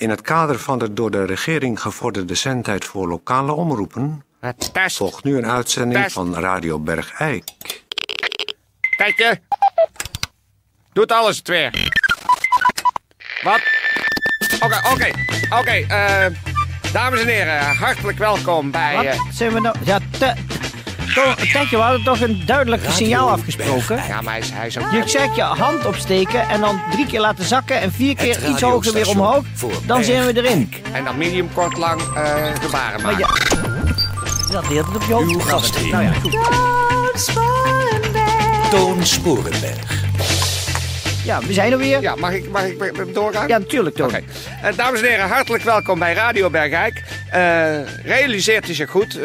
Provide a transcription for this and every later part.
In het kader van de door de regering gevorderde zendtijd voor lokale omroepen... Test. volgt nu een uitzending Test. van Radio Bergijk. Tijdje. Doet alles het weer. Wat? Oké, oké, oké. eh, dames en heren, hartelijk welkom bij... Wat eh, zijn we nou? Ja, te, to, Tetje, we hadden toch een duidelijk signaal afgesproken? ja, maar hij is, hij is ook... Je zegt je hand opsteken en dan drie keer laten zakken en vier keer iets hoger weer omhoog. Dan zijn we erin. En dan medium, kort, lang eh gebaren Maar maken. ja, dat deelt het op je hoofd. Uw gastheer. Nou ja, goed. Toon Sporenberg. Ja, we zijn er weer. Ja, mag ik, mag ik doorgaan? Ja, natuurlijk Toon. Oké. Eh, dames en heren, hartelijk welkom bij Radio Bergijk. Eh, realiseert u zich goed, eh,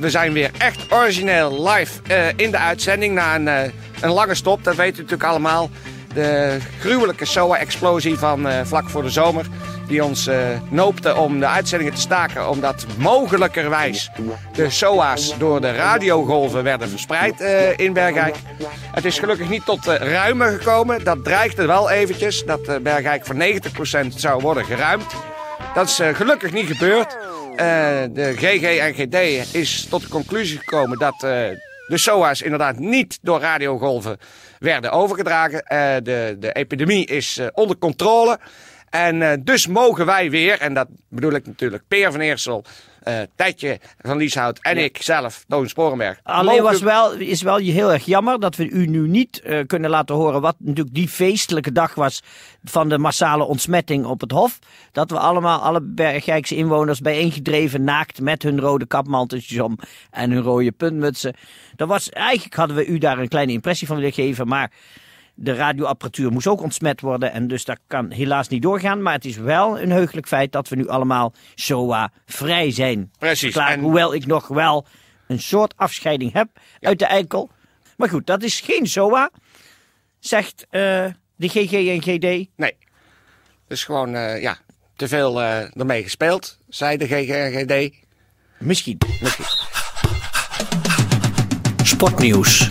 we zijn weer echt origineel live eh, in de uitzending na een, een lange stop. Dat weten u natuurlijk allemaal. De gruwelijke SOA-explosie van vlak voor de zomer. Die ons noopte om de uitzendingen te staken. Omdat mogelijkerwijs de SOA's door de radiogolven werden verspreid in Bergijk. Het is gelukkig niet tot eh, ruimen gekomen. Dat dreigde wel eventjes. Dat Bergijk voor 90% zou worden geruimd. Dat is eh, gelukkig niet gebeurd. Eh, de GGNGD is tot de conclusie gekomen dat eh, de SOA's inderdaad niet door radiogolven werden overgedragen. De, de epidemie is onder controle. En dus mogen wij weer, en dat bedoel ik natuurlijk Peer van Eersel, eh Tetje van Lieshout en ik zelf, Toon Sporenberg. Alleen was wel, is wel heel erg jammer dat we u nu niet eh, kunnen laten horen wat natuurlijk die feestelijke dag was van de massale ontsmetting op het Hof. Dat we allemaal, alle Bergijkse inwoners bijeengedreven naakt met hun rode kapmanteltjes om en hun rode puntmutsen. Dat was, eigenlijk hadden we u daar een kleine impressie van willen geven, maar de radioapparatuur moest ook ontsmet worden en dus dat kan helaas niet doorgaan. Maar het is wel een heugelijk feit dat we nu allemaal SOA vrij zijn. Precies, Klaar, en- Hoewel ik nog wel een soort afscheiding heb uit de eikel. Maar goed, dat is geen SOA, zegt eh, de GGNGD. Nee. Dus gewoon, eh, ja, te veel eh, ermee gespeeld, zei de GGNGD. Misschien, misschien. Sportnieuws.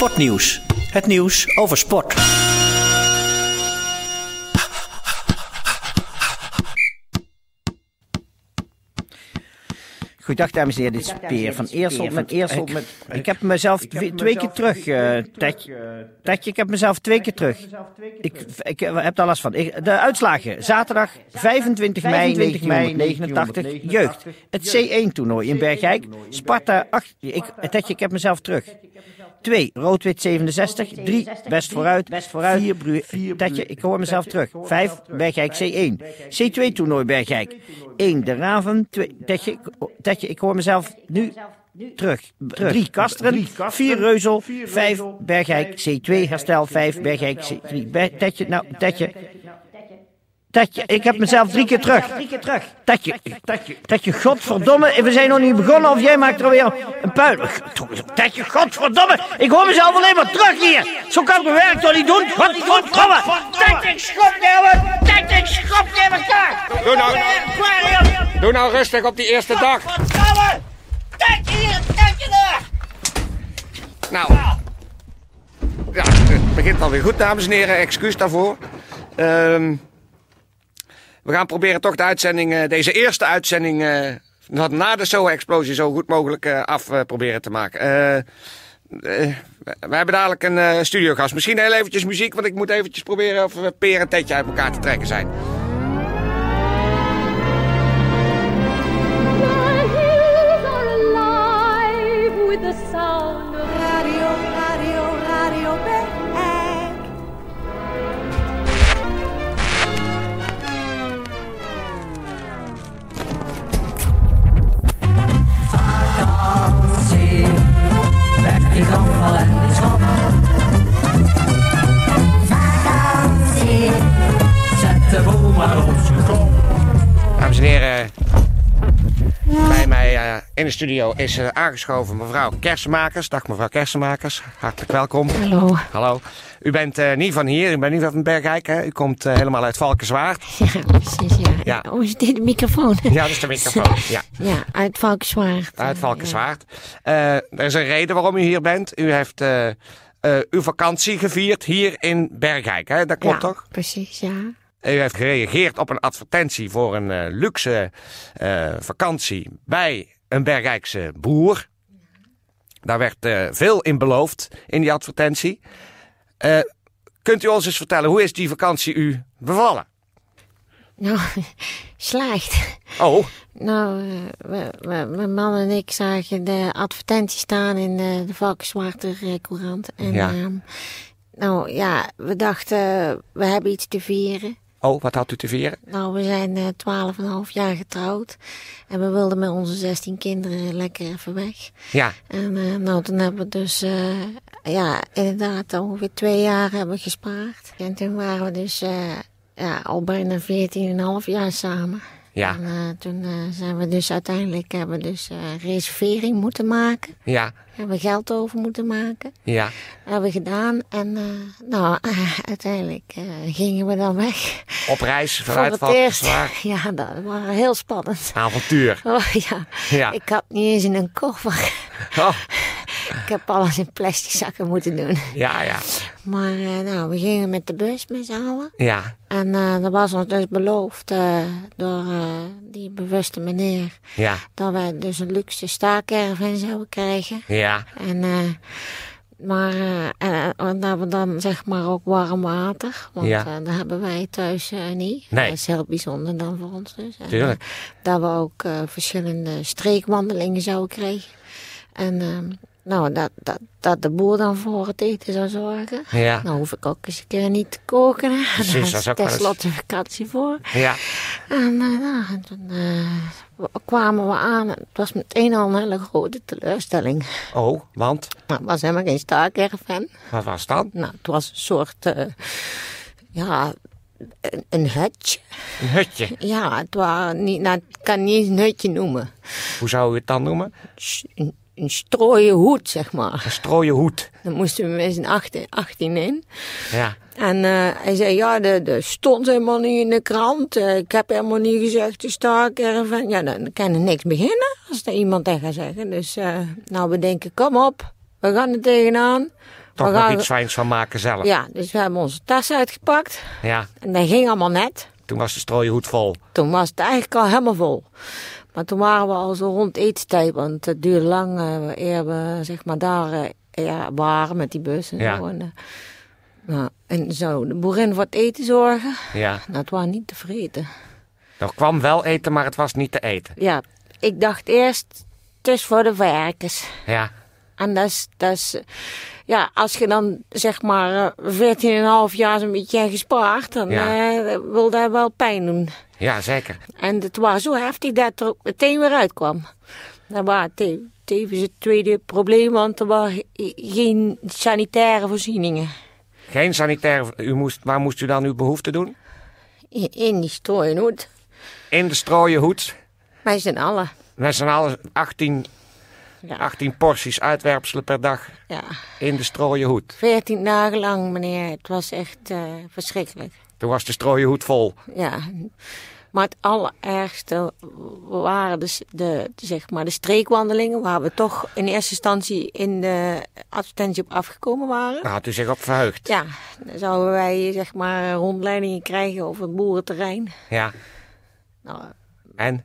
Sportnieuws. Het nieuws over sport. Goedendag dames en heren, dit is Peer van Eersel. Van Eersel met, ik heb mezelf twee, twee keer terug, eh Tetje. Tetje, ik heb mezelf twee keer terug. Ik, ik heb daar last van. Ik- de uitslagen. Zaterdag 25 mei 1989, jeugd. Het C1-toernooi in Bergijk. Sparta 8. Ik, Tetje, ik heb mezelf terug. 2. Rood-wit 67. 3. Best vooruit. Best vooruit. 4. Bru Tetje, ik hoor mezelf terug. 5. Bergijk C1. C2-toernooi Bergijk. 1. De Raven. 2. Tetje, Tetje, ik hoor mezelf nu terug. 3. Kasteren. 4. Reuzel. 5. Bergijk C2. Herstel. 5. Bergijk C3. Ber- Tetje, nou, Tetje. Tetje, ik heb mezelf drie keer terug. Tetje, Tetje, godverdomme, we zijn nog niet begonnen of jij maakt er weer een puin. Tetje, godverdomme, ik hoor mezelf alleen maar terug hier. Zo kan ik mijn werk toch niet doen? Godverdomme. Tetje, ik schop nemen. Tetje, ik schop nemen elkaar. Doe nou, doe nou rustig op die eerste dag. Godverdomme. Tetje hier, Tetje daar. Nou, ja, het begint alweer goed, dames en heren. Excuus daarvoor. Ehm, we gaan proberen toch de uitzending, eh, deze eerste uitzending, eh, na de SOA-explosie zo goed mogelijk eh, af proberen te maken. We hebben dadelijk een studiogast. Misschien heel eventjes muziek, want ik moet eventjes proberen of we Peer en Tetje uit elkaar te trekken zijn. Bij mij eh, in de studio is eh, aangeschoven mevrouw Kersenmakers. Dag mevrouw Kersenmakers, hartelijk welkom. Hallo. Hallo. U bent eh, niet van hier, u bent niet van Bergijk, hè? U komt helemaal uit Valkenswaard. Ja, precies, ja. Ja. Oh, is dit de microfoon? Ja, dat is de microfoon. Ja, Ja, uit Valkenswaard. uit Valkenswaard. Er is een reden waarom u hier bent. U heeft uw vakantie gevierd hier in Bergijk. Hè? Dat klopt ja, toch? Precies, ja. U heeft gereageerd op een advertentie voor een eh, luxe eh, vakantie bij een Bergijkse boer. Daar werd eh, veel in beloofd in die advertentie. Kunt u ons eens vertellen, hoe is die vakantie u bevallen? Nou, slecht. Oh, Nou, mijn man en ik zagen de advertentie staan in de, de Valkenswaarder eh, Courant. En, Ja. ehm, nou ja, we dachten, we hebben iets te vieren. Oh, wat had u te vieren? Nou, we zijn eh, twaalf en een half jaar getrouwd. En we wilden met onze 16 kinderen lekker even weg. Ja, En eh, nou, toen hebben we dus, eh, ja, inderdaad ongeveer twee jaar hebben we gespaard. En toen waren we dus eh, ja, al bijna 14,5 jaar samen. Ja, En eh, toen eh, zijn we dus uiteindelijk hebben we dus eh, reservering moeten maken. ja, Hebben we geld over moeten maken. ja. Dat hebben we gedaan. En nou, uiteindelijk gingen we dan weg. Op reis Voor vanuit het eerst. Ja, dat was heel spannend. Avontuur. Oh ja. Ja. ik had niet eens in een koffer. Oh, heb alles in plastic zakken moeten doen. ja, ja, Maar eh, nou, we gingen met de bus met z'n allen. ja, En eh dat was ons dus beloofd eh, door die bewuste meneer. ja, Dat wij dus een luxe staakerven zouden krijgen. ja, En, maar eh, en, en dat we dan zeg maar ook warm water. Want Ja. dat hebben wij thuis niet. Nee. Dat is heel bijzonder dan voor ons dus. Tuurlijk. dat we ook verschillende streekwandelingen zouden krijgen. En ehm, nou, dat, dat, dat de boer dan voor het eten zou zorgen. ja, Nou hoef ik ook eens een keer niet te koken. Hè. Precies, dat is ook eens- vakantie voor. ja. En, nou, en toen eh, kwamen we aan. Het was meteen al een hele grote teleurstelling. Oh, want, Nou, het was helemaal geen staakerven. wat was dat? Nou, het was een soort, eh, ja, een, een hutje. Een hutje. Ja, het was niet, nou, kan niet eens een hutje noemen. Hoe zou u het dan noemen? Een, een strooien hoed, zeg maar. Een strooien hoed. Dan moesten we met z'n 18, 18 in. Ja, En eh, hij zei, ja, de stond helemaal niet in de krant. Eh, ik heb helemaal niet gezegd, de staakerven. Ja, dan kan er niks beginnen als er iemand dat gaat zeggen. Dus eh, nou, we denken, kom op, we gaan er tegenaan. toch we nog gaan, iets fijns van maken zelf. Ja, dus we hebben onze tas uitgepakt. ja. En dat ging allemaal net. Toen was de strooien hoed vol. Toen was het eigenlijk al helemaal vol. Maar toen waren we al zo rond etenstijd, want het duurde lang eh, eer we zeg maar daar eh, ja, waren met die bus en Ja. zo. En, eh, nou, en zo, de boerin voor het eten zorgen. Ja. Nou, het was niet tevreden. Er kwam wel eten, maar het was niet te eten. Ja, ik dacht eerst, het is voor de varkens. Ja, En dat is, dat is ja, als je dan zeg maar eh, 14,5 jaar zo'n beetje gespaard, dan Ja. eh, wil dat wel pijn doen. ja zeker. En het was zo heftig dat er meteen weer uitkwam. Dat was te- tevens het tweede probleem, want er waren ge- geen sanitaire voorzieningen. Geen sanitair. U moest, waar moest u dan uw behoefte doen? In, in die strooienhoed. In de strooien hoed. Wij zijn allen. Met z'n allen 18, Ja. 18 porties uitwerpselen per dag Ja, in de strooien hoed. 14 dagen lang, meneer. Het was echt eh, verschrikkelijk. Toen was de strooien hoed vol. Ja. Maar het allerergste waren dus de, zeg maar de streekwandelingen, waar we toch in eerste instantie in de advertentie op afgekomen waren. Daar had u zich op verheugd. Ja, dan zouden wij zeg maar rondleidingen krijgen over het boerenterrein. Ja. Nou, En?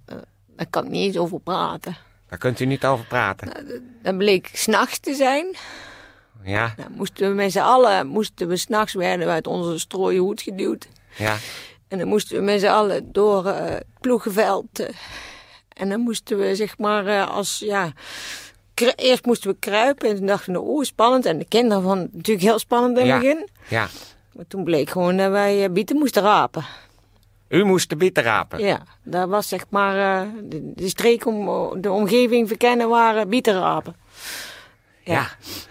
daar kan ik niet eens over praten. Daar kunt u niet over praten. Dan bleek s'nachts te zijn. Ja, Dan moesten we met z'n allen, moesten we s'nachts werden we uit onze strooien hoed geduwd. ja, En dan moesten we met z'n allen door eh, het ploegenveld. eh, en dan moesten we zeg maar eh, als, ja... Eerst moesten we kruipen en toen dachten we, oeh, spannend. En de kinderen vonden het natuurlijk heel spannend in Ja. het begin. ja. Maar toen bleek gewoon dat wij bieten moesten rapen. U moest de bieten rapen. Ja, dat was zeg maar eh, de, de streek om de omgeving verkennen waren bietenrapen. Ja.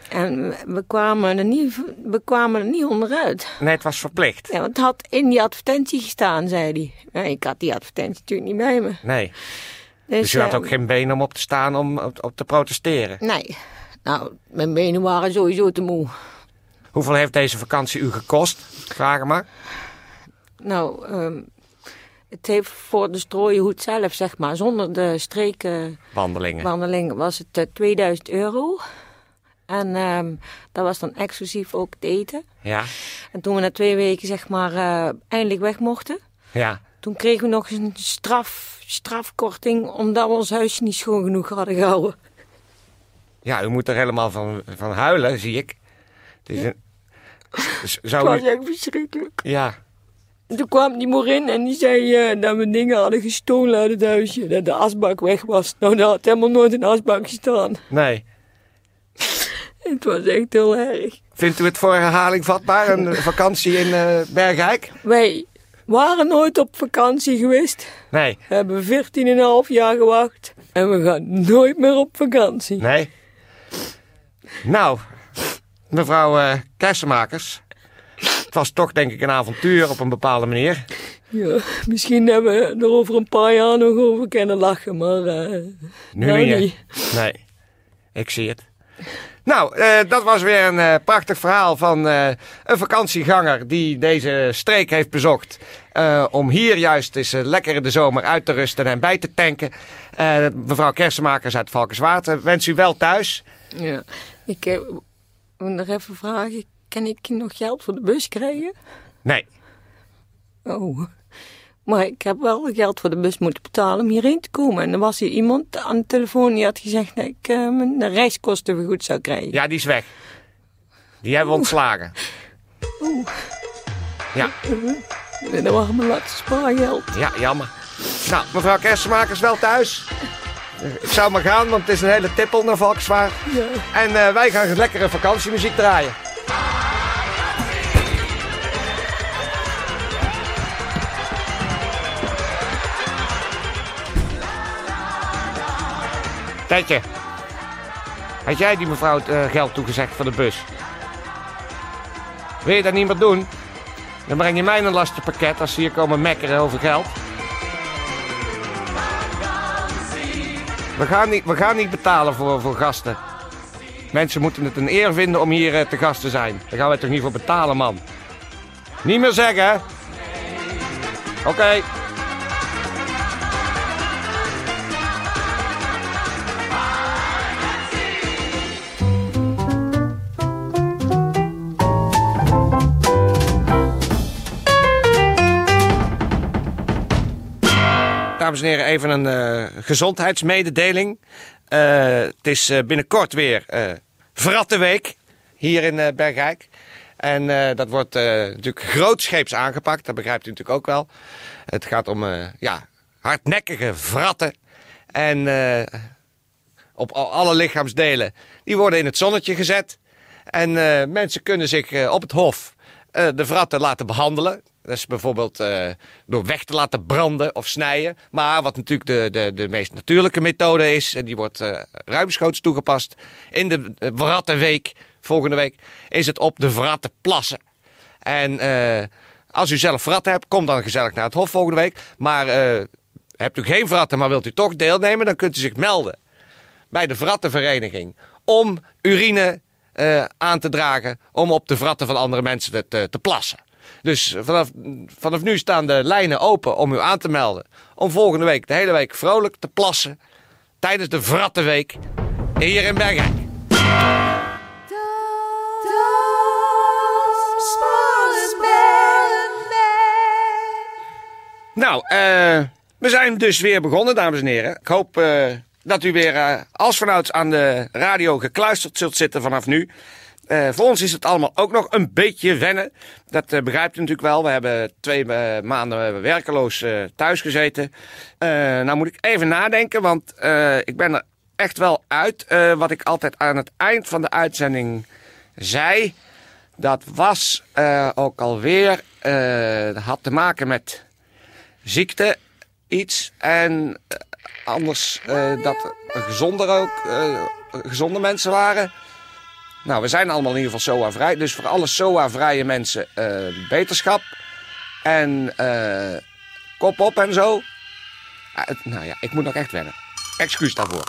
En we- kwamen er niet, we kwamen er niet onderuit. Nee, het was verplicht. Ja, want het had in die advertentie gestaan, zei hij. Ja, ik had die advertentie natuurlijk niet bij me. Nee. Dus u had eh, ook geen been om op te staan om op, op te protesteren. Nee. Nou, mijn benen waren sowieso te moe. Hoeveel heeft deze vakantie u gekost? Vraag maar. Nou, ehm, het heeft voor de strooienhoed zelf, zeg maar, zonder de strekenwandeling Wandelingen. was het eh, 2000 euro. En ehm, dat was dan exclusief ook het eten. Ja, En toen we na twee weken zeg maar eh, eindelijk weg mochten, ja. toen kregen we nog eens een straf, strafkorting omdat we ons huisje niet schoon genoeg hadden gehouden. Ja, u moet er helemaal van, van huilen, zie ik. Het is een... Z- Het Zou was u... echt verschrikkelijk. Ja, En toen kwam die morin en die zei eh, dat we dingen hadden gestolen uit het huisje. Dat de asbak weg was. Nou, daar had helemaal nooit een asbak gestaan. nee. Het was echt heel erg. Vindt u het voor herhaling vatbaar, een vakantie in eh Bergijk? Wij waren nooit op vakantie geweest. Nee, We hebben 14,5 jaar gewacht. En we gaan nooit meer op vakantie. nee. Nou, mevrouw eh Kersenmakers. Het was toch denk ik een avontuur op een bepaalde manier. Ja, misschien hebben we er over een paar jaar nog over kunnen lachen, maar eh, Nu nou niet. Nee, ik zie het. Nou, eh, dat was weer een eh, prachtig verhaal van eh, een vakantieganger die deze streek heeft bezocht. eh, om hier juist eens lekker in de zomer uit te rusten en bij te tanken. Eh, mevrouw Kersenmakers uit Valkenswaard, wens u wel thuis. Ja. Ik wil nog even vragen, kan ik nog geld voor de bus krijgen? Nee, Oh. Maar ik heb wel geld voor de bus moeten betalen om hierheen te komen. En er was hier iemand aan de telefoon die had gezegd dat ik eh, mijn reiskosten vergoed zou krijgen. ja, die is weg. Die hebben we ontslagen. Ja, En dat was mijn laatste spaargeld. ja, jammer. Nou, mevrouw Kersenmakers, wel thuis. Ik zou maar gaan, want het is een hele tippel naar Valkenswaard. Ja. En eh, wij gaan lekkere vakantiemuziek draaien. Tijdje. Had jij die mevrouw het eh, geld toegezegd voor de bus? Wil je dat niet meer doen? Dan breng je mij een lastenpakket als ze hier komen mekkeren over geld. We gaan niet, we gaan niet betalen voor, voor gasten. Mensen moeten het een eer vinden om hier eh, te gast te zijn. Daar gaan wij toch niet voor betalen, man. Niet meer zeggen? Oké. Dames en heren, even een eh, gezondheidsmededeling. Eh, het is eh, binnenkort weer eh Vrattenweek hier in Bergijk. En dat wordt natuurlijk grootscheeps aangepakt, dat begrijpt u natuurlijk ook wel. Het gaat om ja, hardnekkige vratten. En op al- alle lichaamsdelen, die worden in het zonnetje gezet. En mensen kunnen zich op het hof de vratten laten behandelen. Dat is bijvoorbeeld eh, door weg te laten branden of snijden. Maar wat natuurlijk de, de, de meest natuurlijke methode is, en die wordt eh, ruimschoots toegepast in de uh, Vrattenweek, volgende week, is het op de vratten plassen. En eh, als u zelf vratten hebt, kom dan gezellig naar het hof volgende week. Maar eh, hebt u geen vratten, maar wilt u toch deelnemen, dan kunt u zich melden bij de Vrattenvereniging om urine eh, aan te dragen om op de vratten van andere mensen te, te plassen. Dus vanaf, vanaf nu staan de lijnen open om u aan te melden. Om volgende week de hele week vrolijk te plassen tijdens de Vrattenweek hier in Bergijk. Nou, eh, we zijn dus weer begonnen, dames en heren. Ik hoop eh, dat u weer eh, als vanouds aan de radio gekluisterd zult zitten vanaf nu. Eh, voor ons is het allemaal ook nog een beetje wennen. Dat eh, begrijpt u natuurlijk wel. We hebben twee eh, maanden werkeloos thuis gezeten. Nou moet ik even nadenken, want ik ben er echt wel uit. Wat ik altijd aan het eind van de uitzending zei. Dat was ook alweer. had te maken met ziekte, iets. En anders dat er gezonder ook, gezonde mensen waren. Nou, we zijn allemaal in ieder geval SOA-vrij. Dus voor alle SOA-vrije mensen eh, beterschap. En eh, kop op en zo. Het- nou ja, ik moet nog echt wennen. Excuus daarvoor.